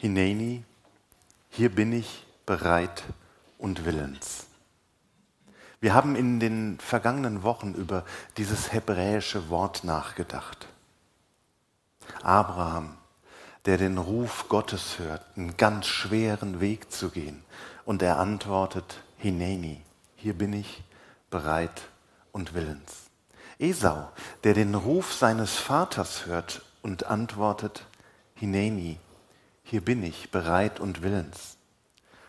Hineni, hier bin ich bereit und willens. Wir haben in den vergangenen Wochen über dieses hebräische Wort nachgedacht. Abraham, der den Ruf Gottes hört, einen ganz schweren Weg zu gehen, und er antwortet, Hineni, hier bin ich bereit und willens. Esau, der den Ruf seines Vaters hört und antwortet, Hineni, hier bin ich bereit und willens.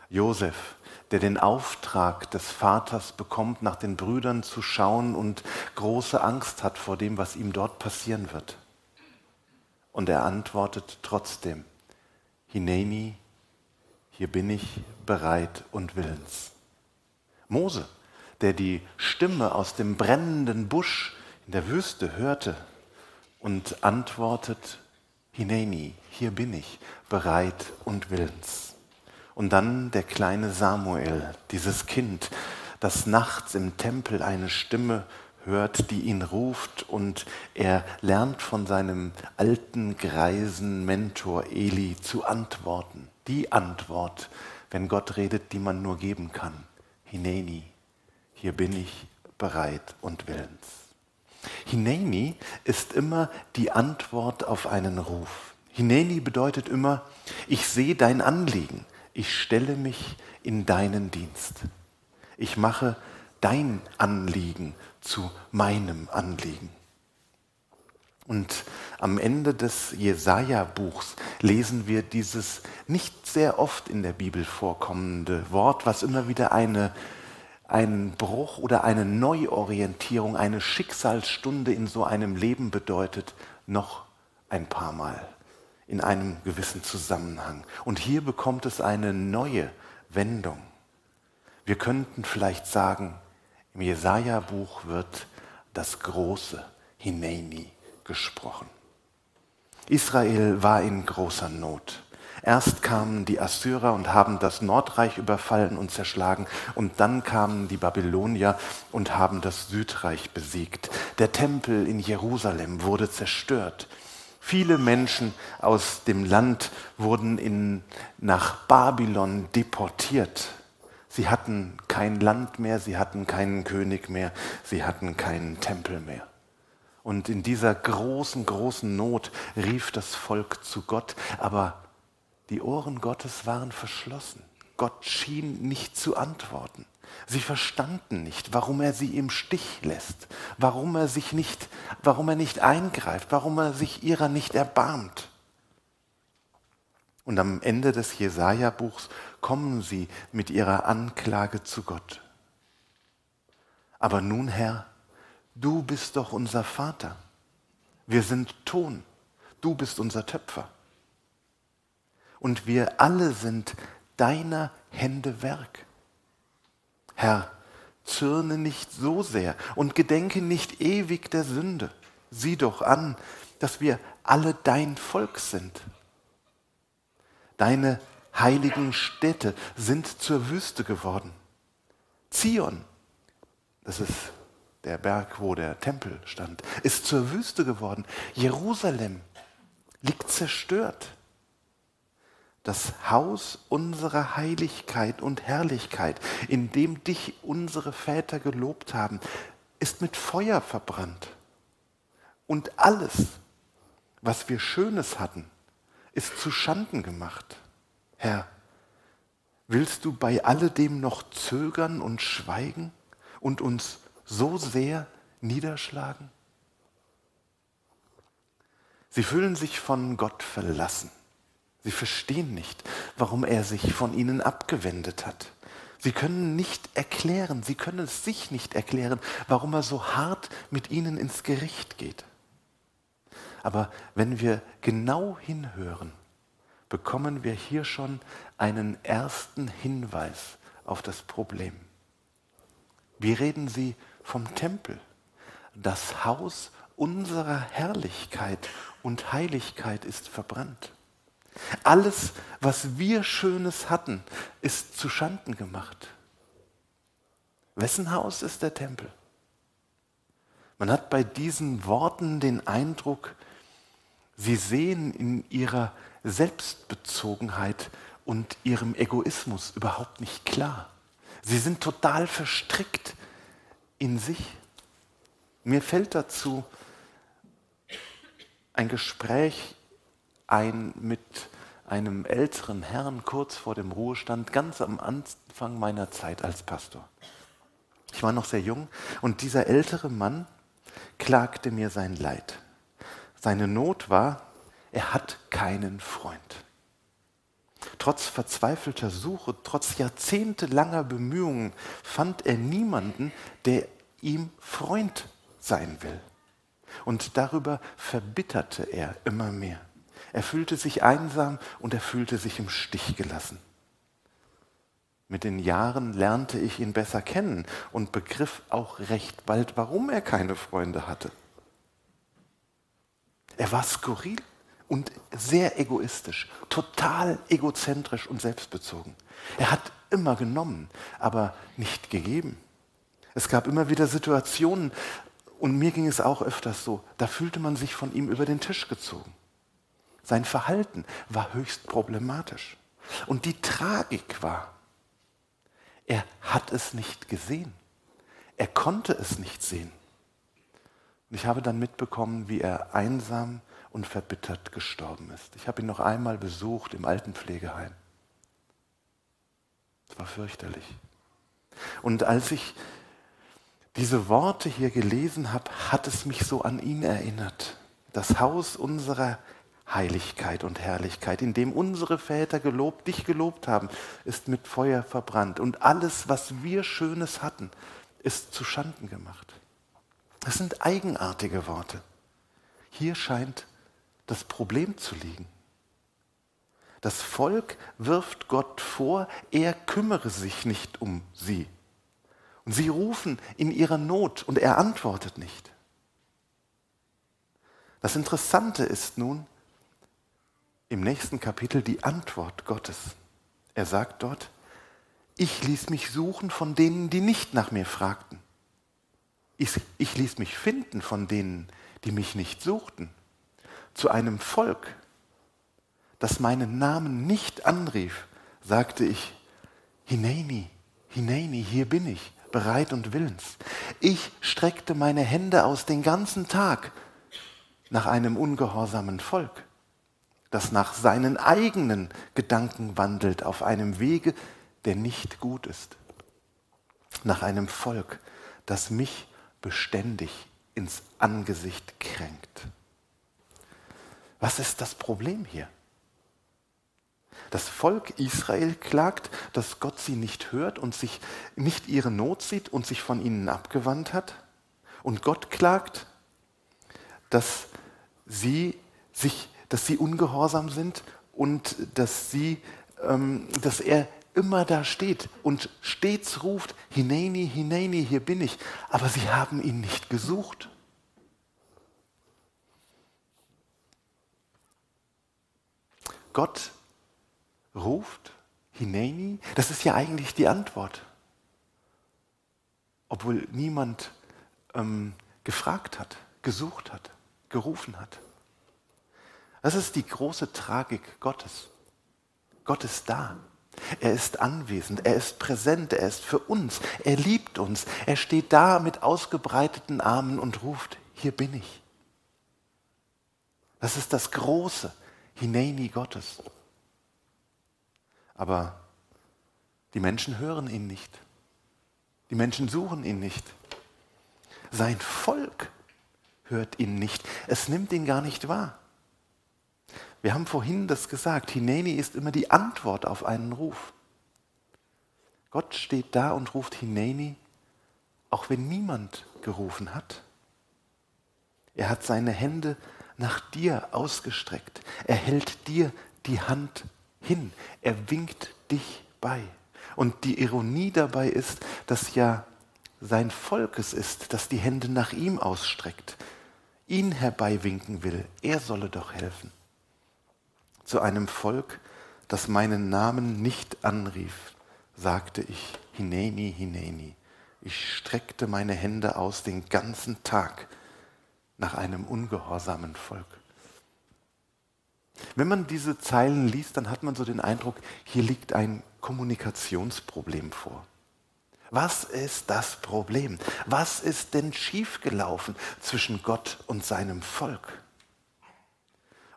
Josef, der den Auftrag des Vaters bekommt, nach den Brüdern zu schauen und große Angst hat vor dem, was ihm dort passieren wird. Und er antwortet trotzdem, Hineni, hier bin ich bereit und willens. Mose, der die Stimme aus dem brennenden Busch in der Wüste hörte und antwortet, Hineni, hier bin ich, bereit und willens. Und dann der kleine Samuel, dieses Kind, das nachts im Tempel eine Stimme hört, die ihn ruft und er lernt von seinem alten, greisen Mentor Eli zu antworten. Die Antwort, wenn Gott redet, die man nur geben kann. Hineni, hier bin ich bereit und willens. Hineni ist immer die Antwort auf einen Ruf. Hineni bedeutet immer, ich sehe dein Anliegen, ich stelle mich in deinen Dienst. Ich mache dein Anliegen zu meinem Anliegen. Und am Ende des Jesaja-Buchs lesen wir dieses nicht sehr oft in der Bibel vorkommende Wort, was immer wieder eine ein Bruch oder eine Neuorientierung, eine Schicksalsstunde in so einem Leben bedeutet, noch ein paar Mal in einem gewissen Zusammenhang. Und hier bekommt es eine neue Wendung. Wir könnten vielleicht sagen, im Jesaja-Buch wird das große Hineni gesprochen. Israel war in großer Not. Erst kamen die Assyrer und haben das Nordreich überfallen und zerschlagen und dann kamen die Babylonier und haben das Südreich besiegt. Der Tempel in Jerusalem wurde zerstört. Viele Menschen aus dem Land wurden in, nach Babylon deportiert. Sie hatten kein Land mehr, sie hatten keinen König mehr, sie hatten keinen Tempel mehr. Und in dieser großen, großen Not rief das Volk zu Gott, aber die Ohren Gottes waren verschlossen. Gott schien nicht zu antworten. Sie verstanden nicht, warum er sie im Stich lässt, warum er sich nicht, warum er nicht eingreift, warum er sich ihrer nicht erbarmt. Und am Ende des Jesaja-Buchs kommen sie mit ihrer Anklage zu Gott. Aber nun, Herr, du bist doch unser Vater. Wir sind Ton. Du bist unser Töpfer und wir alle sind deiner Hände Werk. Herr, zürne nicht so sehr und gedenke nicht ewig der Sünde. Sieh doch an, dass wir alle dein Volk sind. Deine heiligen Städte sind zur Wüste geworden. Zion, das ist der Berg, wo der Tempel stand, ist zur Wüste geworden. Jerusalem liegt zerstört das Haus unserer Heiligkeit und Herrlichkeit, in dem dich unsere Väter gelobt haben, ist mit Feuer verbrannt. Und alles, was wir Schönes hatten, ist zu Schanden gemacht. Herr, willst du bei alledem noch zögern und schweigen und uns so sehr niederschlagen? Sie fühlen sich von Gott verlassen. Sie verstehen nicht, warum er sich von ihnen abgewendet hat. Sie können nicht erklären, sie können es sich nicht erklären, warum er so hart mit ihnen ins Gericht geht. Aber wenn wir genau hinhören, bekommen wir hier schon einen ersten Hinweis auf das Problem. Wie reden Sie vom Tempel? Das Haus unserer Herrlichkeit und Heiligkeit ist verbrannt. Alles, was wir Schönes hatten, ist zu Schanden gemacht. Wessen Haus ist der Tempel? Man hat bei diesen Worten den Eindruck, sie sehen in ihrer Selbstbezogenheit und ihrem Egoismus überhaupt nicht klar. Sie sind total verstrickt in sich. Mir fällt dazu ein Gespräch ein mit einem älteren Herrn kurz vor dem Ruhestand, ganz am Anfang meiner Zeit als Pastor. Ich war noch sehr jung und dieser ältere Mann klagte mir sein Leid. Seine Not war, er hat keinen Freund. Trotz verzweifelter Suche, trotz jahrzehntelanger Bemühungen fand er niemanden, der ihm Freund sein will. Und darüber verbitterte er immer mehr. Er fühlte sich einsam und er fühlte sich im Stich gelassen. Mit den Jahren lernte ich ihn besser kennen und begriff auch recht bald, warum er keine Freunde hatte. Er war skurril und sehr egoistisch, total egozentrisch und selbstbezogen. Er hat immer genommen, aber nicht gegeben. Es gab immer wieder Situationen, und mir ging es auch öfters so, da fühlte man sich von ihm über den Tisch gezogen. Sein Verhalten war höchst problematisch. Und die Tragik war, er hat es nicht gesehen. Er konnte es nicht sehen. Und ich habe dann mitbekommen, wie er einsam und verbittert gestorben ist. Ich habe ihn noch einmal besucht im Altenpflegeheim. Es war fürchterlich. Und als ich diese Worte hier gelesen habe, hat es mich so an ihn erinnert. Das Haus unserer Heiligkeit und Herrlichkeit, in dem unsere Väter gelobt, dich gelobt haben, ist mit Feuer verbrannt. Und alles, was wir Schönes hatten, ist zu Schanden gemacht. Das sind eigenartige Worte. Hier scheint das Problem zu liegen. Das Volk wirft Gott vor, er kümmere sich nicht um sie. Und sie rufen in ihrer Not und er antwortet nicht. Das Interessante ist nun im nächsten Kapitel die Antwort Gottes. Er sagt dort, ich ließ mich suchen von denen, die nicht nach mir fragten. Ich, ich ließ mich finden von denen, die mich nicht suchten. Zu einem Volk, das meinen Namen nicht anrief, sagte ich, Hineini, Hineini, hier bin ich, bereit und willens. Ich streckte meine Hände aus den ganzen Tag nach einem ungehorsamen Volk, das nach seinen eigenen Gedanken wandelt auf einem Wege, der nicht gut ist. Nach einem Volk, das mich beständig ins Angesicht kränkt. Was ist das Problem hier? Das Volk Israel klagt, dass Gott sie nicht hört und sich nicht ihre Not sieht und sich von ihnen abgewandt hat. Und Gott klagt, dass sie sich, dass sie ungehorsam sind und dass sie, ähm, dass er immer da steht und stets ruft, Hineni, Hineni, hier bin ich. Aber sie haben ihn nicht gesucht. Gott ruft, Hineni, das ist ja eigentlich die Antwort. Obwohl niemand ähm, gefragt hat, gesucht hat, gerufen hat. Das ist die große Tragik Gottes. Gott ist da. Er ist anwesend, er ist präsent, er ist für uns, er liebt uns, er steht da mit ausgebreiteten Armen und ruft, hier bin ich. Das ist das große Hineni Gottes. Aber die Menschen hören ihn nicht. Die Menschen suchen ihn nicht. Sein Volk hört ihn nicht. Es nimmt ihn gar nicht wahr. Wir haben vorhin das gesagt. Hineni ist immer die Antwort auf einen Ruf. Gott steht da und ruft Hineni, auch wenn niemand gerufen hat. Er hat seine Hände nach dir ausgestreckt. Er hält dir die Hand hin. Er winkt dich bei. Und die Ironie dabei ist, dass ja sein Volk es ist, das die Hände nach ihm ausstreckt, ihn herbeiwinken will. Er solle doch helfen. Zu einem Volk, das meinen Namen nicht anrief, sagte ich, Hineni, Hineni. Ich streckte meine Hände aus den ganzen Tag nach einem ungehorsamen Volk. Wenn man diese Zeilen liest, dann hat man so den Eindruck, hier liegt ein Kommunikationsproblem vor. Was ist das Problem? Was ist denn schiefgelaufen zwischen Gott und seinem Volk?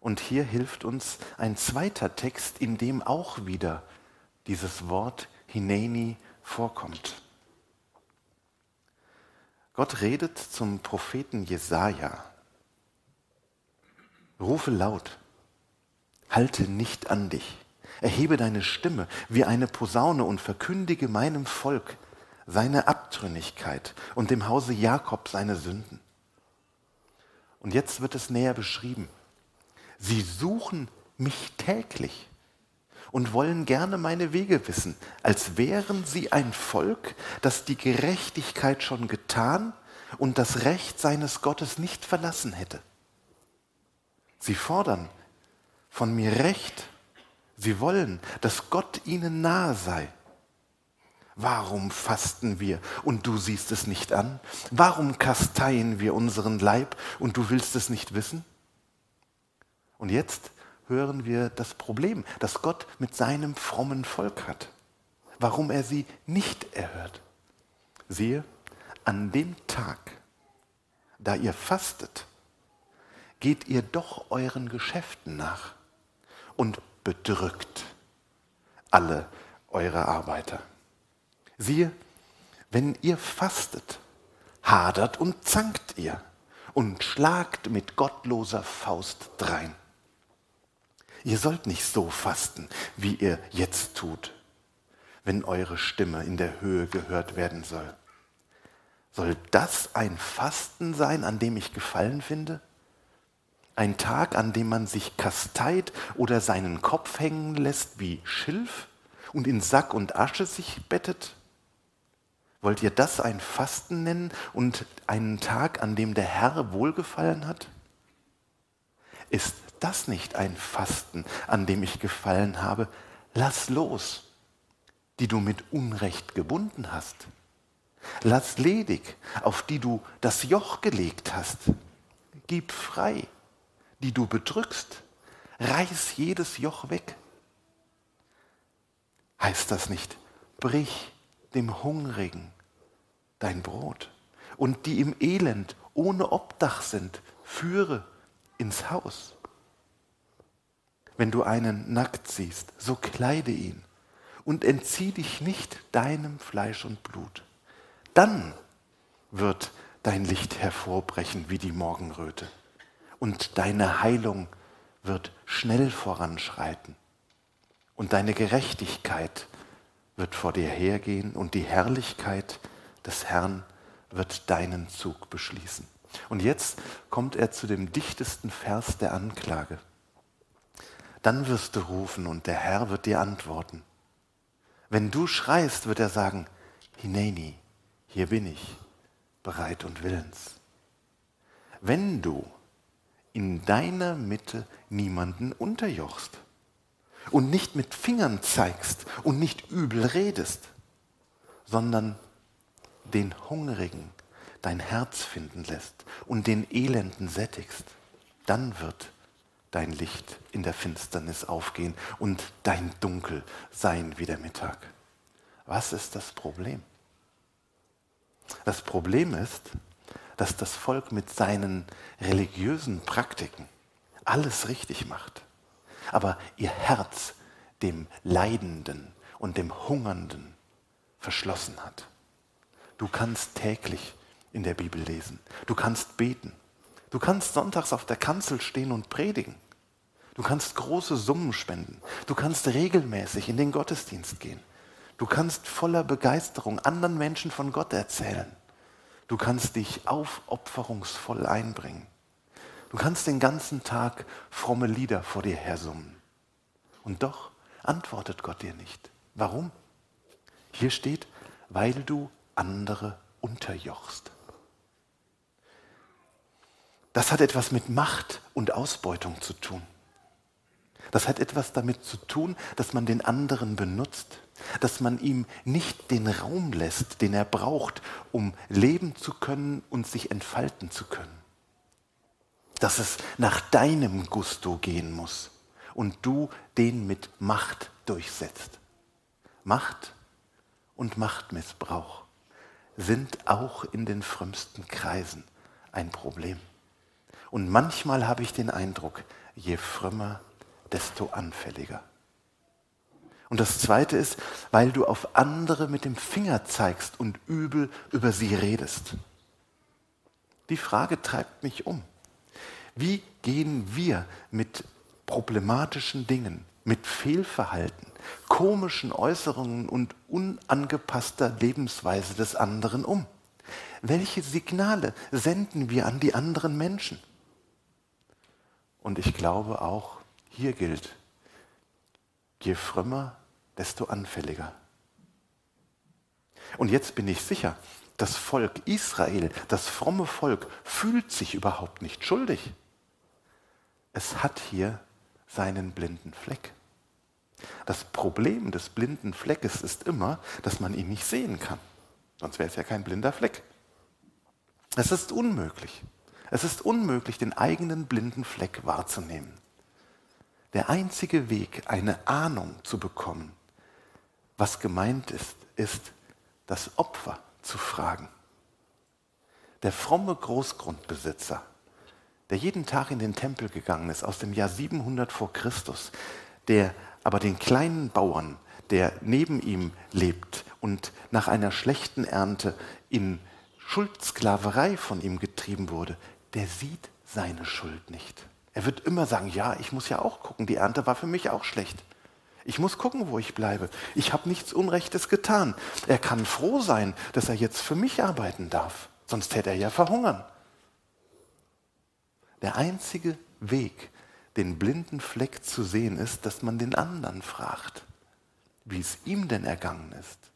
Und hier hilft uns ein zweiter Text, in dem auch wieder dieses Wort Hineni vorkommt. Gott redet zum Propheten Jesaja. Rufe laut, halte nicht an dich, erhebe deine Stimme wie eine Posaune und verkündige meinem Volk seine Abtrünnigkeit und dem Hause Jakob seine Sünden. Und jetzt wird es näher beschrieben. Sie suchen mich täglich und wollen gerne meine Wege wissen, als wären sie ein Volk, das die Gerechtigkeit schon getan und das Recht seines Gottes nicht verlassen hätte. Sie fordern von mir Recht. Sie wollen, dass Gott ihnen nahe sei. Warum fasten wir und du siehst es nicht an? Warum kasteien wir unseren Leib und du willst es nicht wissen? Und jetzt hören wir das Problem, das Gott mit seinem frommen Volk hat. Warum er sie nicht erhört. Siehe, an dem Tag, da ihr fastet, geht ihr doch euren Geschäften nach und bedrückt alle eure Arbeiter. Siehe, wenn ihr fastet, hadert und zankt ihr und schlagt mit gottloser Faust drein. Ihr sollt nicht so fasten, wie ihr jetzt tut, wenn eure Stimme in der Höhe gehört werden soll. Soll das ein Fasten sein, an dem ich Gefallen finde? Ein Tag, an dem man sich kasteit oder seinen Kopf hängen lässt wie Schilf und in Sack und Asche sich bettet? Wollt ihr das ein Fasten nennen und einen Tag, an dem der Herr wohlgefallen hat? Ist das nicht ein Fasten, an dem ich gefallen habe? Lass los, die du mit Unrecht gebunden hast. Lass ledig, auf die du das Joch gelegt hast. Gib frei, die du bedrückst. Reiß jedes Joch weg. Heißt das nicht, brich dem Hungrigen dein Brot und die im Elend ohne Obdach sind, führe ins Haus. Wenn du einen nackt siehst, so kleide ihn und entzieh dich nicht deinem Fleisch und Blut. Dann wird dein Licht hervorbrechen wie die Morgenröte und deine Heilung wird schnell voranschreiten und deine Gerechtigkeit wird vor dir hergehen und die Herrlichkeit des Herrn wird deinen Zug beschließen. Und jetzt kommt er zu dem dichtesten Vers der Anklage. Dann wirst du rufen und der Herr wird dir antworten. Wenn du schreist, wird er sagen, Hineni, hier bin ich, bereit und willens. Wenn du in deiner Mitte niemanden unterjochst und nicht mit Fingern zeigst und nicht übel redest, sondern den Hungrigen dein Herz finden lässt und den Elenden sättigst, dann wird dein Licht in der Finsternis aufgehen und dein Dunkel sein wie der Mittag. Was ist das Problem? Das Problem ist, dass das Volk mit seinen religiösen Praktiken alles richtig macht, aber ihr Herz dem Leidenden und dem Hungernden verschlossen hat. Du kannst täglich in der Bibel lesen. Du kannst beten. Du kannst sonntags auf der Kanzel stehen und predigen. Du kannst große Summen spenden. Du kannst regelmäßig in den Gottesdienst gehen. Du kannst voller Begeisterung anderen Menschen von Gott erzählen. Du kannst dich aufopferungsvoll einbringen. Du kannst den ganzen Tag fromme Lieder vor dir hersummen. Und doch antwortet Gott dir nicht. Warum? Hier steht, weil du andere unterjochst. Das hat etwas mit Macht und Ausbeutung zu tun. Das hat etwas damit zu tun, dass man den anderen benutzt, dass man ihm nicht den Raum lässt, den er braucht, um leben zu können und sich entfalten zu können. Dass es nach deinem Gusto gehen muss und du den mit Macht durchsetzt. Macht und Machtmissbrauch sind auch in den frömmsten Kreisen ein Problem. Und manchmal habe ich den Eindruck, je frömmer, desto anfälliger. Und das Zweite ist, weil du auf andere mit dem Finger zeigst und übel über sie redest. Die Frage treibt mich um. Wie gehen wir mit problematischen Dingen, mit Fehlverhalten, komischen Äußerungen und unangepasster Lebensweise des anderen um? Welche Signale senden wir an die anderen Menschen? Und ich glaube auch, hier gilt, je frömmer, desto anfälliger. Und jetzt bin ich sicher, das Volk Israel, das fromme Volk, fühlt sich überhaupt nicht schuldig. Es hat hier seinen blinden Fleck. Das Problem des blinden Fleckes ist immer, dass man ihn nicht sehen kann. Sonst wäre es ja kein blinder Fleck. Es ist unmöglich. Es ist unmöglich, den eigenen blinden Fleck wahrzunehmen. Der einzige Weg, eine Ahnung zu bekommen, was gemeint ist, ist, das Opfer zu fragen. Der fromme Großgrundbesitzer, der jeden Tag in den Tempel gegangen ist, aus dem Jahr 700 vor Christus, der aber den kleinen Bauern, der neben ihm lebt und nach einer schlechten Ernte in Schuldsklaverei von ihm getrieben wurde, der sieht seine Schuld nicht. Er wird immer sagen, ja, ich muss ja auch gucken, die Ernte war für mich auch schlecht. Ich muss gucken, wo ich bleibe. Ich habe nichts Unrechtes getan. Er kann froh sein, dass er jetzt für mich arbeiten darf. Sonst hätte er ja verhungern. Der einzige Weg, den blinden Fleck zu sehen, ist, dass man den anderen fragt, wie es ihm denn ergangen ist.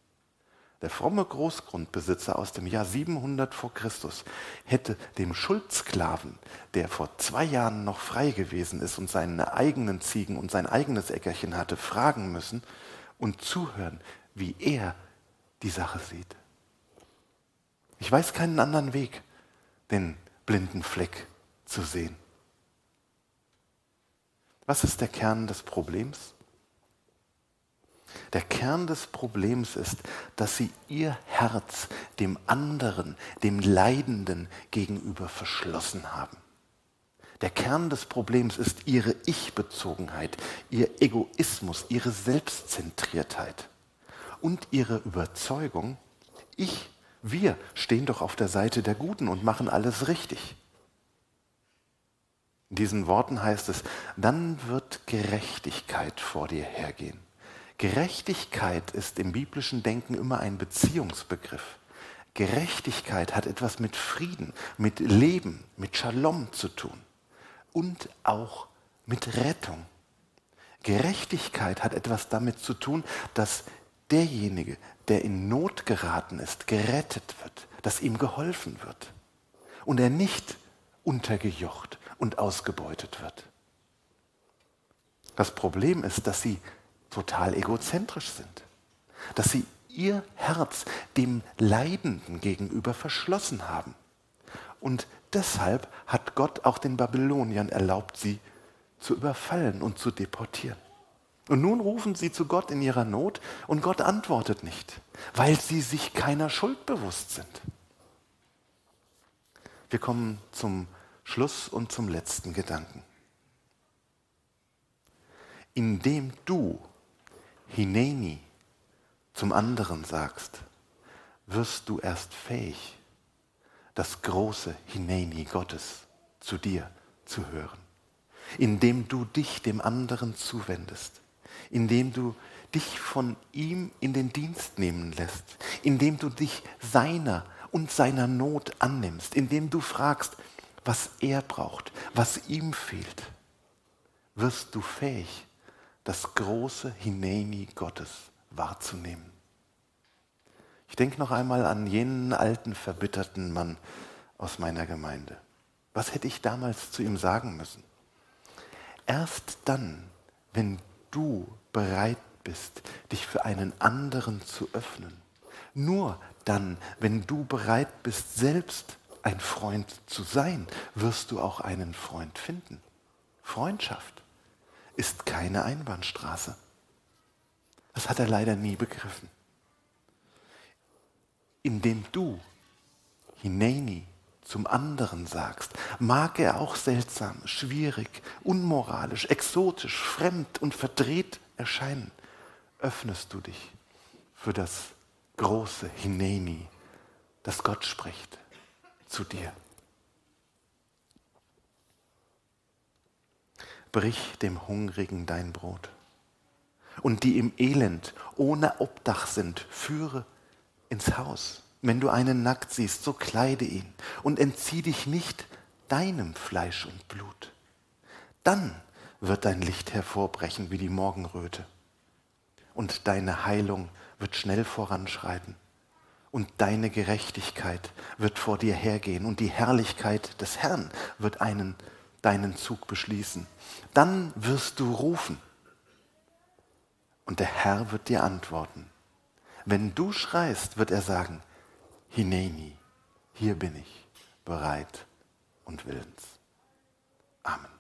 Der fromme Großgrundbesitzer aus dem Jahr 700 vor Christus hätte dem Schuldsklaven, der vor zwei Jahren noch frei gewesen ist und seine eigenen Ziegen und sein eigenes Äckerchen hatte, fragen müssen und zuhören, wie er die Sache sieht. Ich weiß keinen anderen Weg, den blinden Fleck zu sehen. Was ist der Kern des Problems? Der Kern des Problems ist, dass sie ihr Herz dem anderen, dem Leidenden gegenüber verschlossen haben. Der Kern des Problems ist ihre Ich-Bezogenheit, ihr Egoismus, ihre Selbstzentriertheit und ihre Überzeugung, ich, wir stehen doch auf der Seite der Guten und machen alles richtig. In diesen Worten heißt es, dann wird Gerechtigkeit vor dir hergehen. Gerechtigkeit ist im biblischen Denken immer ein Beziehungsbegriff. Gerechtigkeit hat etwas mit Frieden, mit Leben, mit Shalom zu tun und auch mit Rettung. Gerechtigkeit hat etwas damit zu tun, dass derjenige, der in Not geraten ist, gerettet wird, dass ihm geholfen wird und er nicht untergejocht und ausgebeutet wird. Das Problem ist, dass sie total egozentrisch sind, dass sie ihr Herz dem Leidenden gegenüber verschlossen haben. Und deshalb hat Gott auch den Babyloniern erlaubt, sie zu überfallen und zu deportieren. Und nun rufen sie zu Gott in ihrer Not und Gott antwortet nicht, weil sie sich keiner Schuld bewusst sind. Wir kommen zum Schluss und zum letzten Gedanken. Indem du Hineni zum anderen sagst, wirst du erst fähig, das große Hineni Gottes zu dir zu hören. Indem du dich dem anderen zuwendest, indem du dich von ihm in den Dienst nehmen lässt, indem du dich seiner und seiner Not annimmst, indem du fragst, was er braucht, was ihm fehlt, wirst du fähig, das große Hineni Gottes wahrzunehmen. Ich denke noch einmal an jenen alten, verbitterten Mann aus meiner Gemeinde. Was hätte ich damals zu ihm sagen müssen? Erst dann, wenn du bereit bist, dich für einen anderen zu öffnen, nur dann, wenn du bereit bist, selbst ein Freund zu sein, wirst du auch einen Freund finden. Freundschaft ist keine Einbahnstraße. Das hat er leider nie begriffen. Indem du Hineni zum anderen sagst, mag er auch seltsam, schwierig, unmoralisch, exotisch, fremd und verdreht erscheinen, öffnest du dich für das große Hineni, das Gott spricht zu dir. Brich dem Hungrigen dein Brot. Und die im Elend ohne Obdach sind, führe ins Haus. Wenn du einen nackt siehst, so kleide ihn und entzieh dich nicht deinem Fleisch und Blut. Dann wird dein Licht hervorbrechen wie die Morgenröte und deine Heilung wird schnell voranschreiten und deine Gerechtigkeit wird vor dir hergehen und die Herrlichkeit des Herrn wird einen, deinen Zug beschließen. Dann wirst du rufen und der Herr wird dir antworten. Wenn du schreist, wird er sagen, Hineni, hier bin ich, bereit und willens. Amen.